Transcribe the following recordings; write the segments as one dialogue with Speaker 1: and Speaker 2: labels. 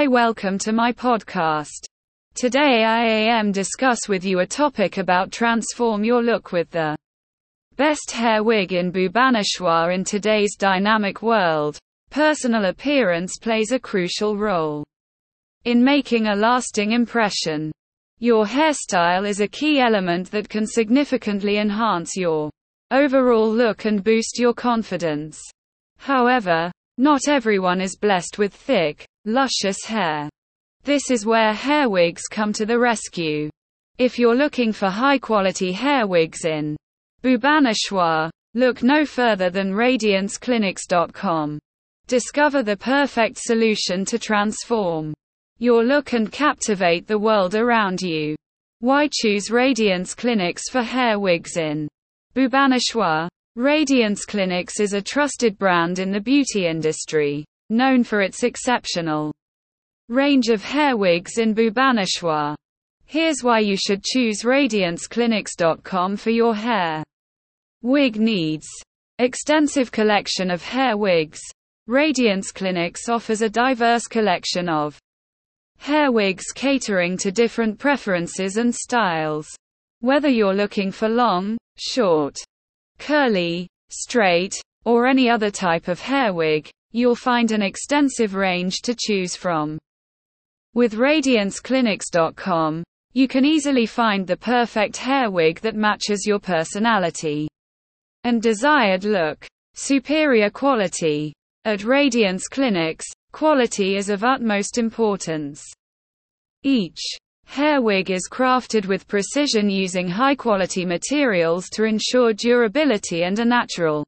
Speaker 1: Hi, welcome to my podcast. Today I am discuss with you a topic about transform your look with the best hair wig in Bhubaneswar in today's dynamic world. Personal appearance plays a crucial role in making a lasting impression. Your hairstyle is a key element that can significantly enhance your overall look and boost your confidence. However, not everyone is blessed with thick, luscious hair. This is where hair wigs come to the rescue. If you're looking for high quality hair wigs in Bhubaneswar, look no further than radianceclinics.com. Discover the perfect solution to transform your look and captivate the world around you. Why choose Radiance Clinics for hair wigs in Bhubaneswar? Radiance Clinics is a trusted brand in the beauty industry, known for its exceptional range of hair wigs in Bhubaneswar. Here's why you should choose radianceclinics.com for your hair wig needs. Extensive collection of hair wigs. Radiance Clinics offers a diverse collection of hair wigs catering to different preferences and styles. Whether you're looking for long, short, curly, straight, or any other type of hair wig, you'll find an extensive range to choose from. With RadianceClinics.com, you can easily find the perfect hair wig that matches your personality and desired look. Superior quality. At Radiance Clinics, quality is of utmost importance. Each Hair wig is crafted with precision using high-quality materials to ensure durability and a natural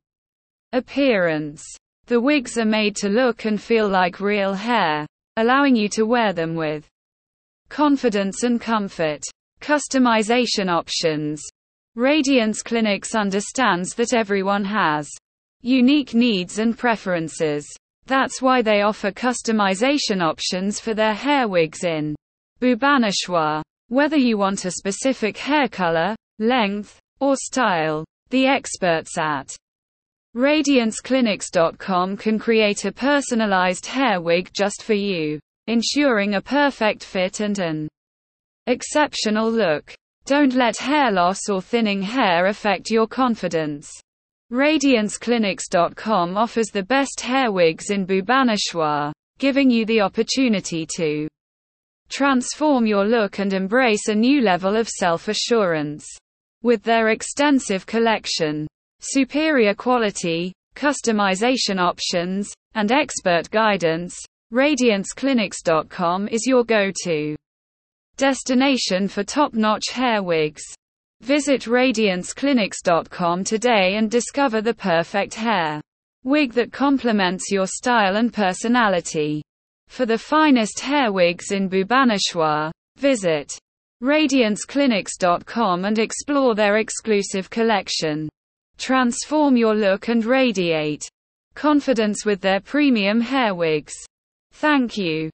Speaker 1: appearance. The wigs are made to look and feel like real hair, allowing you to wear them with confidence and comfort. Customization options. Radiance Clinics understands that everyone has unique needs and preferences. That's why they offer customization options for their hair wigs in Bhubaneswar. Whether you want a specific hair color, length, or style, the experts at RadianceClinics.com can create a personalized hair wig just for you, ensuring a perfect fit and an exceptional look. Don't let hair loss or thinning hair affect your confidence. RadianceClinics.com offers the best hair wigs in Bhubaneswar, giving you the opportunity to transform your look and embrace a new level of self-assurance. With their extensive collection, superior quality, customization options, and expert guidance, RadianceClinics.com is your go-to destination for top-notch hair wigs. Visit RadianceClinics.com today and discover the perfect hair wig that complements your style and personality. For the finest hair wigs in Bhubaneswar, visit radianceclinics.com and explore their exclusive collection. Transform your look and radiate confidence with their premium hair wigs. Thank you.